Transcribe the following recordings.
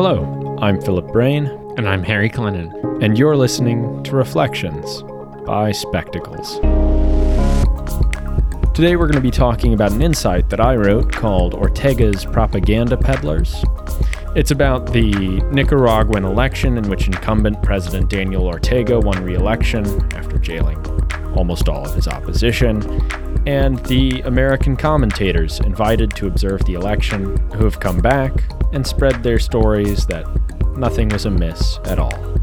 Hello, I'm Philip Brain, And I'm Harry Clinton. and you're listening to Reflections by Spectacles. Today we're going to be talking about an insight that I wrote called Ortega's Propaganda Peddlers. It's about the Nicaraguan election in which incumbent President Daniel Ortega won re election after jailing almost all of his opposition, and the American commentators invited to observe the election who have come back and spread their stories that nothing was amiss at all.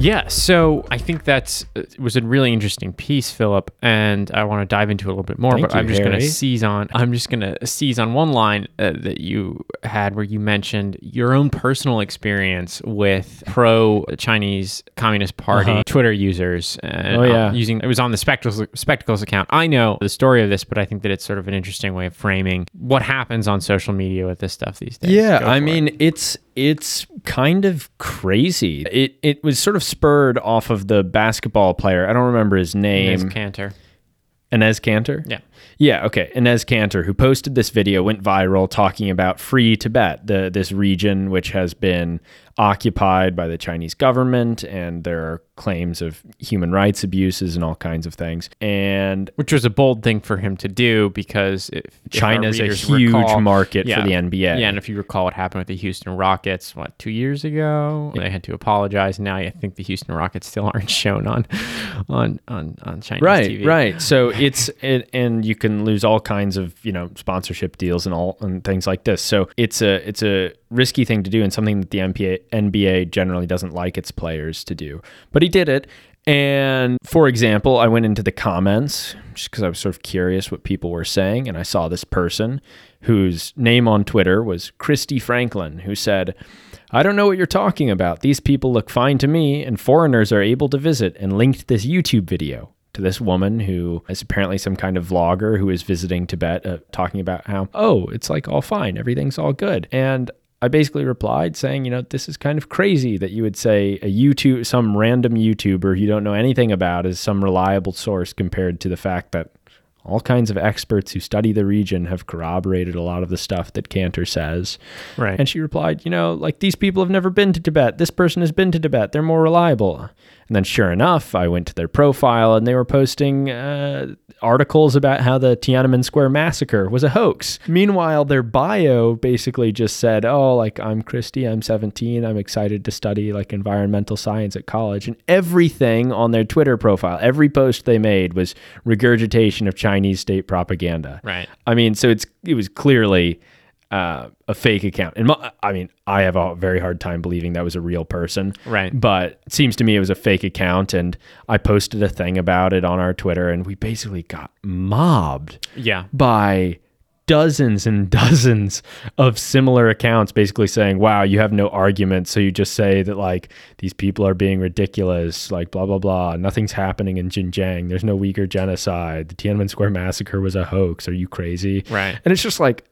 Yeah, so I think that's it was a really interesting piece, Philip, and I want to dive into it a little bit more. Thank but you, I'm just going to seize on. I'm just going to seize on one line uh, that you had where you mentioned your own personal experience with pro Chinese Communist Party Uh-huh. Twitter users. And, Oh, yeah. uh, using it was on the Spectacles Spectacles account. I know the story of this, but I think that it's sort of an interesting way of framing what happens on social media with this stuff these days. Yeah, I for it. mean it's it's kind of crazy. It it was sort of spurred off of the basketball player. I don't remember his Enes name. Kanter. Enes Kanter? Yeah. Yeah, okay. Enes Kanter, who posted this video, went viral talking about free Tibet, the this region which has been occupied by the Chinese government, and there are claims of human rights abuses and all kinds of things. And which was a bold thing for him to do because if, if China's a huge recall- market yeah, for the NBA. Yeah, and if you recall what happened with the Houston Rockets, what two years ago, they had to apologize. Now I think the Houston Rockets still aren't shown on on on on Chinese right TV. right so it's it, and you can lose all kinds of you know sponsorship deals and all and things like this. So it's a it's a risky thing to do and something that the NBA, NBA generally doesn't like its players to do. But he did it. And for example i went into the comments just because i was sort of curious what people were saying and i saw this person whose name on twitter was christy franklin who said I don't know what you're talking about. These people look fine to me, and foreigners are able to visit, and linked this YouTube video to this woman who is apparently some kind of vlogger who is visiting Tibet, uh, talking about how, oh, it's like all fine, everything's all good. And I basically replied saying, you know, this is kind of crazy that you would say a YouTube, some random YouTuber you don't know anything about is some reliable source compared to the fact that all kinds of experts who study the region have corroborated a lot of the stuff that Kanter says. Right. And she replied, you know, like these people have never been to Tibet. This person has been to Tibet. They're more reliable. And then, sure enough, I went to their profile and they were posting uh, articles about how the Tiananmen Square massacre was a hoax. Meanwhile, their bio basically just said, oh, like, I'm Christy, I'm 17, I'm excited to study like environmental science at college. And everything on their Twitter profile, every post they made was regurgitation of Chinese state propaganda. Right. I mean, so it's it was clearly uh, a fake account. And my, I mean, I have a very hard time believing that was a real person. Right. But it seems to me it was a fake account, and I posted a thing about it on our Twitter, and we basically got mobbed Yeah. by dozens and dozens of similar accounts basically saying wow you have no argument. So you just say that like these people are being ridiculous like blah blah blah. Nothing's happening in Xinjiang. There's no Uyghur genocide. The Tiananmen Square massacre was a hoax. Are you crazy? Right. and it's just like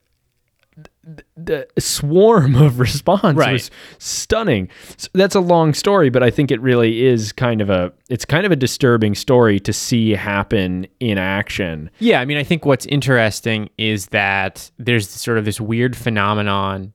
the swarm of response Right. was stunning. So that's a long story, but I think it really is kind of a it's kind of a disturbing story to see happen in action. Yeah, I mean, I think what's interesting is that there's sort of this weird phenomenon,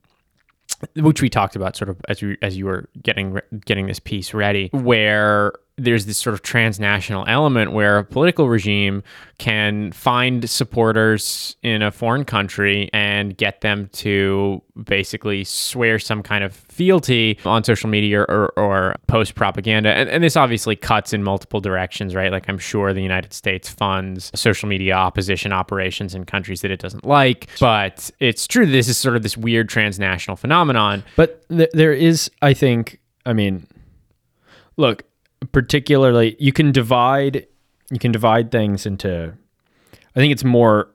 which we talked about sort of as you as you were getting getting this piece ready, where there's this sort of transnational element where a political regime can find supporters in a foreign country and get them to basically swear some kind of fealty on social media or, or post propaganda. And, and this obviously cuts in multiple directions, right? Like I'm sure the United States funds social media opposition operations in countries that it doesn't like. But it's true this is sort of this weird transnational phenomenon. But th- there is, I think, I mean, look, particularly you can divide you can divide things into I think it's more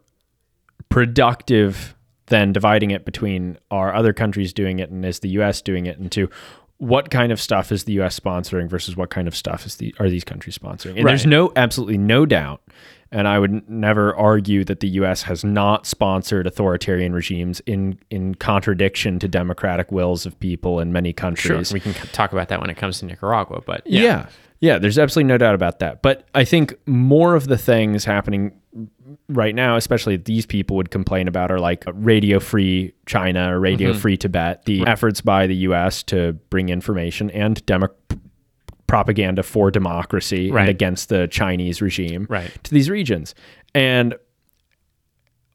productive than dividing it between are other countries doing it and is the US doing it into what kind of stuff is the US sponsoring versus what kind of stuff is the are these countries sponsoring. And there's no absolutely no doubt And I would n- never argue that the U.S. has not sponsored authoritarian regimes in in contradiction to democratic wills of people in many countries. we can talk about that when it comes to Nicaragua, but Yeah. yeah. there's absolutely no doubt about that. But I think more of the things happening right now, especially these people would complain about, are like Radio Free China or Radio Mm-hmm. Free Tibet, the efforts by the US to bring information and demo- propaganda for democracy Right. and against the Chinese regime Right. to these regions. And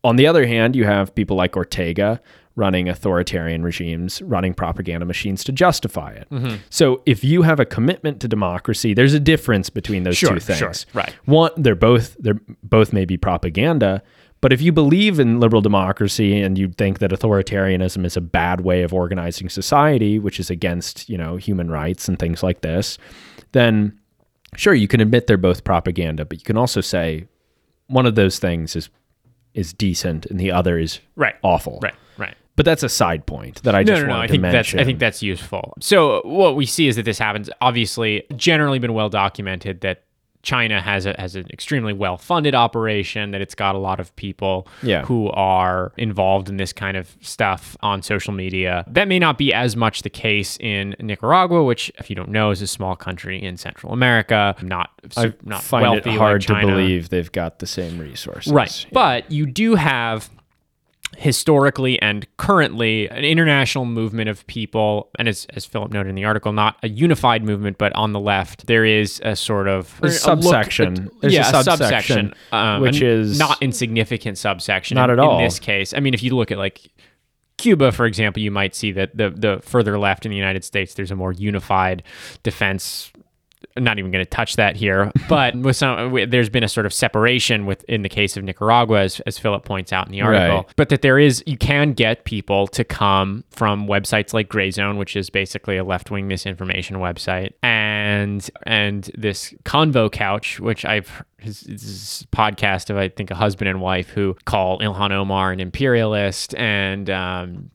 on the other hand, you have people like Ortega running authoritarian regimes, running propaganda machines to justify it. Mm-hmm. So if you have a commitment to democracy, there's a difference between those Sure, two things. sure, right. One, they're both they're both may be propaganda, but if you believe in liberal democracy and you think that authoritarianism is a bad way of organizing society, which is against, you know, human rights and things like this, then sure you can admit they're both propaganda, but you can also say one of those things is is decent and the other is Right. awful. Right. Right. But that's a side point that I No, just no, no. wanted I think mention. that's I think that's useful. So what we see is that this happens. Obviously, generally been well documented that China has a has an extremely well funded operation. That it's got a lot of people Yeah. who are involved in this kind of stuff on social media. That may not be as much the case in Nicaragua, which, if you don't know, is a small country in Central America, not I not find wealthy it hard like to believe they've got the same resources. Right. But you do have historically and currently an international movement of people and as, as philip noted in the article not a unified movement but on the left there is a sort of a a look- subsection. There's a yeah, subsection, um, which is- not insignificant subsection Not in, at all. in this case i mean if you look at like Cuba, for example, you might see that the the further left in the United States, there's a more unified defense I'm not even going to touch that here, but with some, there's been a sort of separation with in the case of Nicaragua, as, as Philip points out in the article. Right. But that there is, you can get people to come from websites like Grayzone, which is basically a left wing misinformation website, and and this Convo Couch, which I've his, podcast of I think a husband and wife who call Ilhan Omar an imperialist and. Um,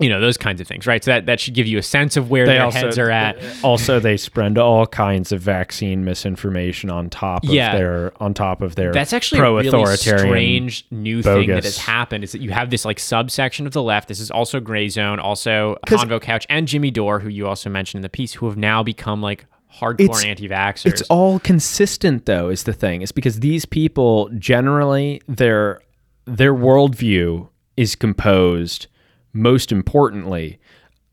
you know those kinds of things, right? So that, that should give you a sense of where They their also heads are at. Also, they spread all kinds of vaccine misinformation on top of Yeah. their on top of their That's actually a really pro-authoritarian. strange new thing that has happened is that you have this like subsection of the left. This is also Grayzone, also Convo Couch, and Jimmy Dore, who you also mentioned in the piece, who have now become like hardcore anti-vaxxers. It's all consistent though, is the thing. It's because these people generally their their worldview is composed most importantly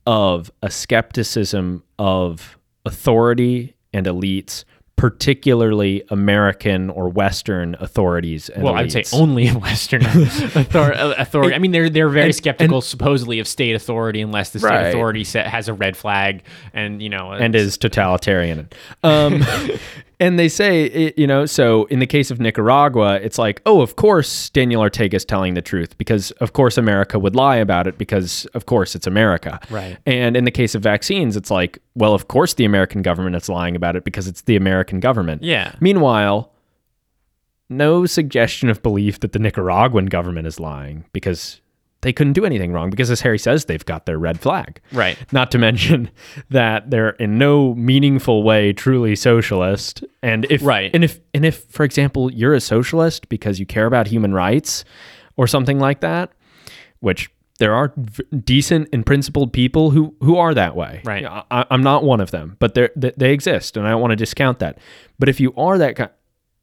of a skepticism of authority and elites, particularly American or Western authorities and well, I would say only Western author- uh, authority. I mean, they're they're very and- skeptical, supposedly, of state authority unless the state Right. authority set, has a red flag, and you know, and is totalitarian. Um, and they say, it, you know, so in the case of Nicaragua, it's like, oh, of course Daniel Ortega is telling the truth because, of course, America would lie about it because, of course, it's America. Right. And in the case of vaccines, it's like, well, of course the American government is lying about it because it's the American government. Yeah. Meanwhile, no suggestion of belief that the Nicaraguan government is lying because they couldn't do anything wrong because as Harry says they've got their red flag. Right. Not to mention that they're in no meaningful way truly socialist and if Right. and if and if for example you're a socialist because you care about human rights or something like that, which there are v- decent and principled people who who are that way. Right. I, I'm not one of them, but they they they exist, and I don't want to discount that. But if you are that kind,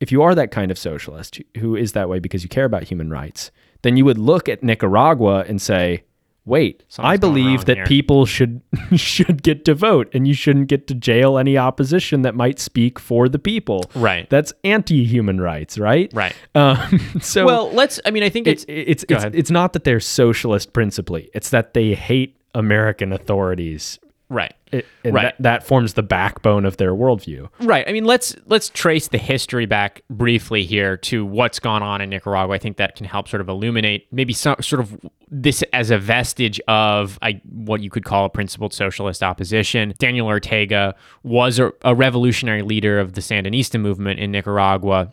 if you are that kind of socialist who is that way because you care about human rights, then you would look at Nicaragua and say, "Wait, I Something's going believe that here." people should should get to vote, and you shouldn't get to jail any opposition that might speak for the people." Right. That's anti-human rights, right? Right. Um, so Well, let's. I mean, I think it's it's it's it's, it's not that they're socialist principally; it's that they hate American authorities. Right. It, and Right. that, that forms the backbone of their worldview. Right. I mean, let's let's trace the history back briefly here to what's gone on in Nicaragua. I think that can help sort of illuminate maybe some sort of this as a vestige of I, what you could call a principled socialist opposition. Daniel Ortega was a, a revolutionary leader of the Sandinista movement in Nicaragua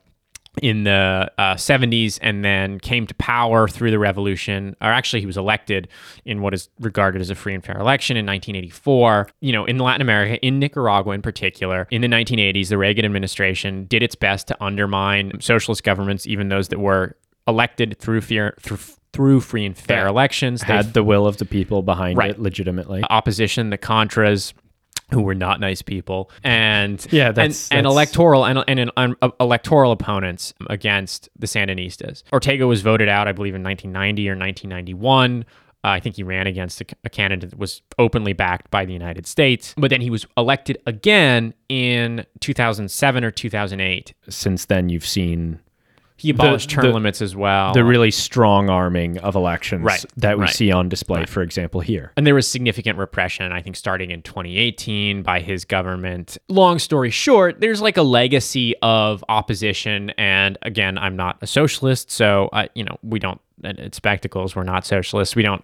in the uh, 70s and then came to power through the revolution or actually he was elected in what is regarded as a free and fair election in 1984 you know in latin america in nicaragua in particular in the 1980s the reagan administration did its best to undermine socialist governments even those that were elected through fear through through free and fair That elections They Had the will of the people behind Right. it legitimately. opposition, the Contras, who were not nice people, and Yeah, that's- and, and electoral and, and, and uh, electoral opponents against the Sandinistas. Ortega was voted out, I believe, in 1990 or 1991. Uh, I think he ran against a, a candidate that was openly backed by the United States, but then he was elected again in 2007 or 2008. Since then, you've seen He abolished term the- limits as well. the really strong arming of elections Right, that we right, see on display, for example, here. And there was significant repression, I think, starting in 2018 by his government. Long story short, there's like a legacy of opposition. And again, I'm not a socialist, so I, you know, we don't uh, at, at Spectacles, we're not socialists. We don't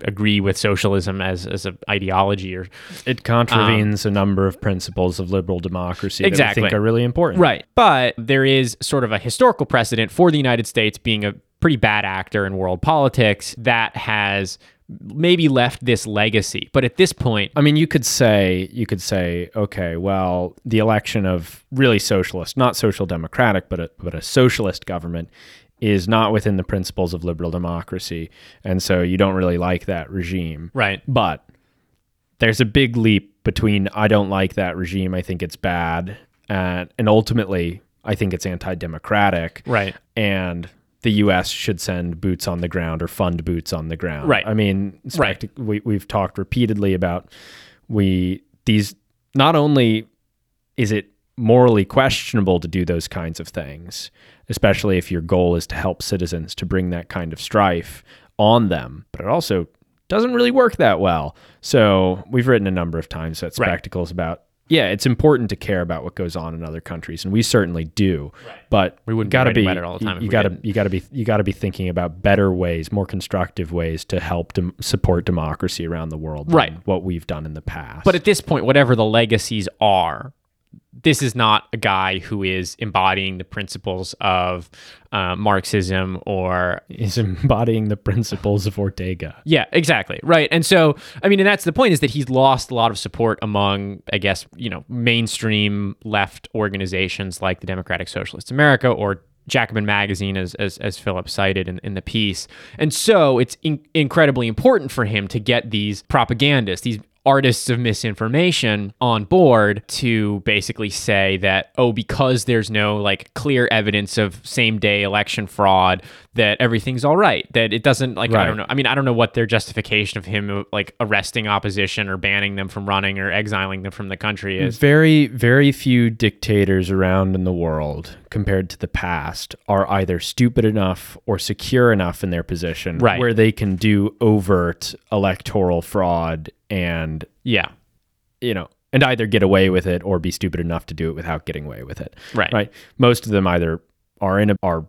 agree with socialism as as an ideology or It contravenes um, a number of principles of liberal democracy that I think are really important. Right. But there is sort of a historical precedent for the United States being a pretty bad actor in world politics that has maybe left this legacy. But at this point, I mean, you could say you could say, okay, well, the election of really socialist, not social democratic, but a, but a socialist government is not within the principles of liberal democracy, and so you don't really like that regime. right. But there's a big leap between I don't like that regime, I think it's bad, and and ultimately I think it's anti-democratic, Right. and the U.S. should send boots on the ground or fund boots on the ground. Right. I mean, Right. we we've talked repeatedly about we these not only is it morally questionable to do those kinds of things, especially if your goal is to help citizens to bring that kind of strife on them, but it also doesn't really work that well. So we've written a number of times at Right. spectacles about yeah, it's important to care about what goes on in other countries, and we certainly do. But We wouldn't gotta be about all the time if You gotta didn't. you gotta be you gotta be thinking about better ways, more constructive ways to help dem- support democracy around the world. than Right. what we've done in the past. But at this point, whatever the legacies are, this is not a guy who is embodying the principles of uh, Marxism or is embodying the principles of Ortega. Yeah, exactly. Right. And so, I mean, and that's the point is that he's lost a lot of support among, I guess, you know, mainstream left organizations like the Democratic Socialist America or Jacobin Magazine, as, as, as Philip cited in, in the piece. And so it's in- incredibly important for him to get these propagandists, these artists of misinformation on board to basically say that oh because there's no like clear evidence of same day election fraud that everything's all right that it doesn't like i don't know I mean, I don't know what their justification of him like arresting opposition or banning them from running or exiling them from the country is. Very, very few dictators around in the world, compared to the past, are either stupid enough or secure enough in their position Right. where they can do overt electoral fraud and, Yeah. you know, and either get away with it or be stupid enough to do it without getting away with it. Right. Right. Most of them either are in a are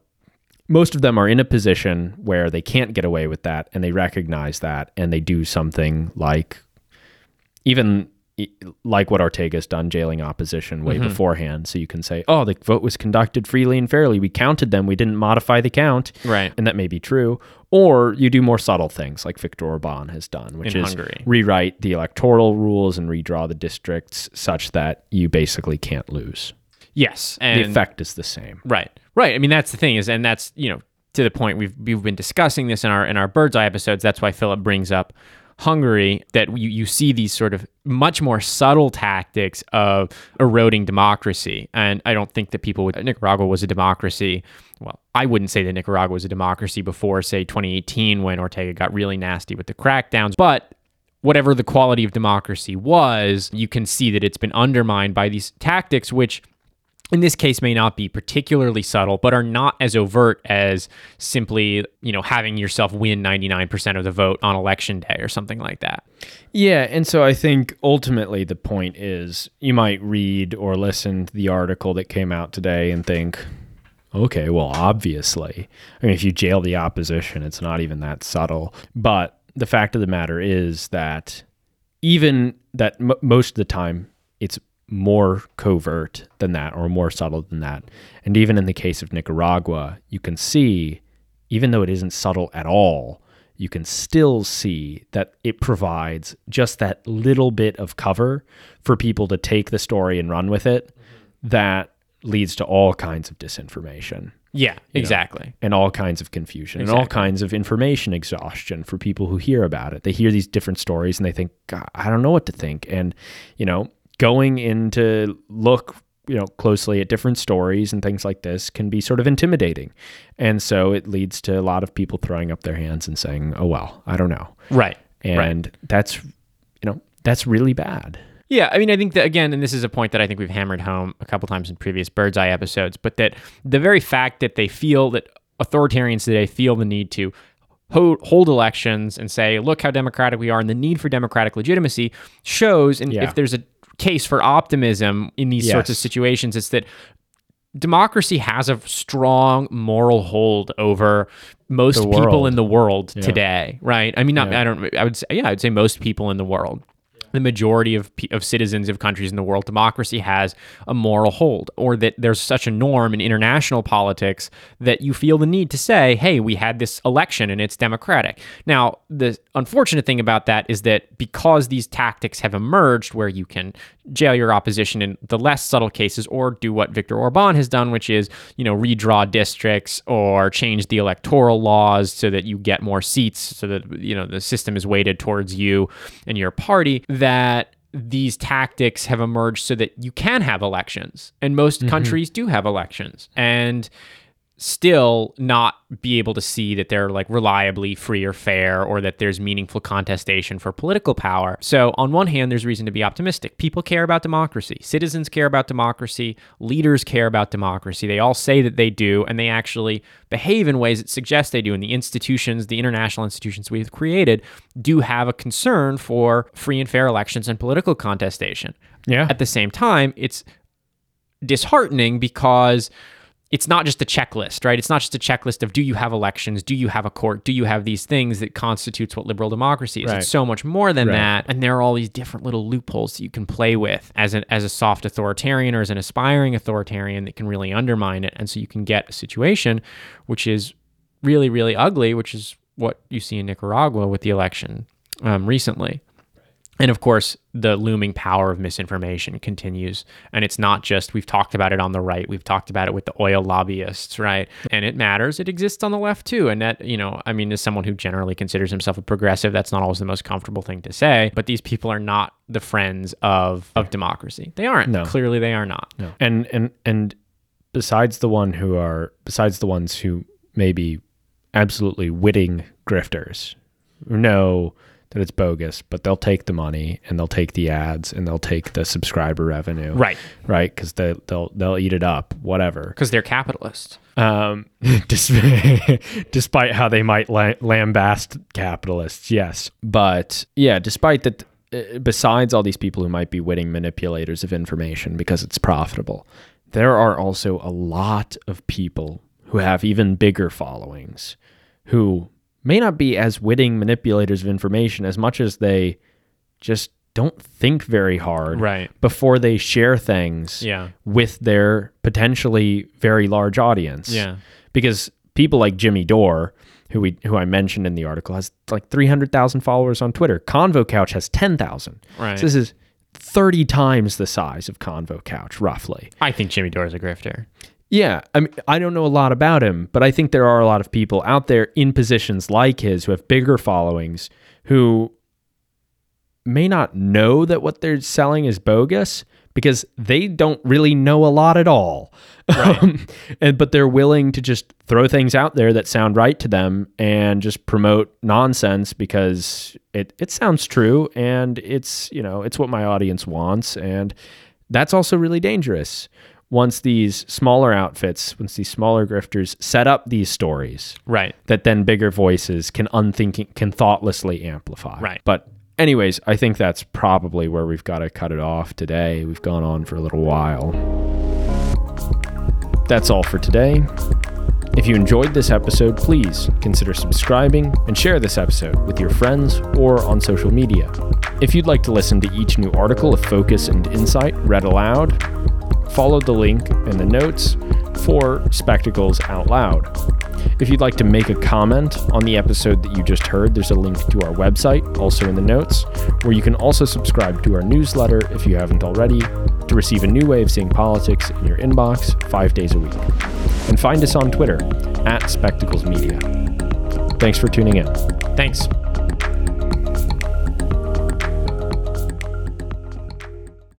most of them are in a position where they can't get away with that and they recognize that and they do something like even like what Ortega's done, jailing opposition way Mm-hmm. beforehand. So you can say, oh, the vote was conducted freely and fairly. We counted them. We didn't modify the count. Right. And that may be true. Or you do more subtle things like Viktor Orban has done, which In is Hungary. rewrite the electoral rules and redraw the districts such that you basically can't lose. Yes. The effect is the same. Right. Right. I mean, that's the thing is, and that's you know to the point we've we've been discussing this in our in our bird's eye episodes. That's why Philip brings up Hungary. That you you see these sort of much more subtle tactics of eroding democracy, and I don't think that people would Nicaragua was a democracy. Well, I wouldn't say that Nicaragua was a democracy before, say, 2018, when Ortega got really nasty with the crackdowns, but whatever the quality of democracy was, you can see that it's been undermined by these tactics, which in this case may not be particularly subtle, but are not as overt as simply, you know, having yourself win 99% of the vote on election day or something like that. Yeah, and so I think ultimately the point is you might read or listen to the article that came out today and think, okay, well, obviously. I mean, if you jail the opposition, it's not even that subtle. But the fact of the matter is that even that m- most of the time, more covert than that or more subtle than that. And even in the case of Nicaragua, you can see, even though it isn't subtle at all, you can still see that it provides just that little bit of cover for people to take the story and run with it mm-hmm. that leads to all kinds of disinformation Yeah, exactly. and all kinds of confusion and all kinds of information exhaustion for people who hear about it. They hear these different stories and they think, God, I don't know what to think. And, you know, going in to look, you know, closely at different stories and things like this can be sort of intimidating. And so it leads to a lot of people throwing up their hands and saying, oh, well, I don't know. Right. right. And that's, you know, that's really bad. Yeah, I mean, I think that again, and this is a point that I think we've hammered home a couple times in previous Bird's Eye episodes, but that the very fact that they feel that authoritarians today feel the need to hold, hold elections and say, look how democratic we are, and the need for democratic legitimacy shows, and Yeah. if there's a case for optimism in these sorts of situations, it's that democracy has a strong moral hold over most people in the world today, right? I mean, not I don't. I would say, yeah, I'd say most people in the world. The majority of of citizens of countries in the world, democracy has a moral hold, or that there's such a norm in international politics that you feel the need to say, "Hey, we had this election and it's democratic." Now, the unfortunate thing about that is that because these tactics have emerged, where you can jail your opposition in the less subtle cases, or do what Viktor Orban has done, which is you know redraw districts or change the electoral laws so that you get more seats, so that you know the system is weighted towards you and your party. That these tactics have emerged so that you can have elections, and most mm-hmm. countries do have elections, and still not be able to see that they're like reliably free or fair or that there's meaningful contestation for political power. So, on one hand, there's reason to be optimistic. People care about democracy, citizens care about democracy, leaders care about democracy. They all say that they do, and they actually behave in ways that suggest they do. And the institutions, the international institutions we've created, do have a concern for free and fair elections and political contestation. Yeah. At the same time, it's disheartening because it's not just a checklist, right? It's not just a checklist of do you have elections, do you have a court, do you have these things that constitutes what liberal democracy is. Right. It's so much more than Right. that, and there are all these different little loopholes that you can play with as an as a soft authoritarian or as an aspiring authoritarian that can really undermine it, and so you can get a situation which is really really ugly, which is what you see in Nicaragua with the election um, recently. And of course, the looming power of misinformation continues. And it's not just, we've talked about it on the right, we've talked about it with the oil lobbyists, right? And it matters. It exists on the left too. And that, you know, I mean, as someone who generally considers himself a progressive, that's not always the most comfortable thing to say. But these people are not the friends of, of democracy. They aren't. No. Clearly, they are not. No. And and and besides the one who are besides the ones who may be absolutely witting grifters know that it's bogus, but they'll take the money and they'll take the ads and they'll take the subscriber revenue. Right. Right. Because they they'll they'll eat it up, whatever. Because they're capitalists. Um, despite how they might la- lambast capitalists, yes. But yeah, despite that, uh, besides all these people who might be witting manipulators of information because it's profitable, there are also a lot of people who have even bigger followings who may not be as witting manipulators of information as much as they just don't think very hard Right. before they share things Yeah. with their potentially very large audience. Yeah. Because people like Jimmy Dore, who we who I mentioned in the article, has like 300,000 followers on Twitter. Convo Couch has 10,000. Right. So this is 30 times the size of Convo Couch, roughly. I think Jimmy Dore is a grifter. Yeah, I mean, I don't know a lot about him, but I think there are a lot of people out there in positions like his who have bigger followings who may not know that what they're selling is bogus because they don't really know a lot at all. Um, and but they're willing to just throw things out there that sound right to them and just promote nonsense because it it sounds true and it's, you know, it's what my audience wants and that's also really dangerous. Once these smaller outfits, once these smaller grifters set up these stories, Right. that then bigger voices can unthinking can thoughtlessly amplify. Right. But anyways, I think that's probably where we've got to cut it off today. We've gone on for a little while. That's all for today. If you enjoyed this episode, please consider subscribing and share this episode with your friends or on social media. If you'd like to listen to each new article of focus and insight read aloud, follow the link in the notes for Spectacles Out Loud. If you'd like to make a comment on the episode that you just heard, there's a link to our website, also in the notes, where you can also subscribe to our newsletter if you haven't already, to receive a new way of seeing politics in your inbox five days a week. And find us on Twitter at Spectacles Media. Thanks for tuning in. Thanks.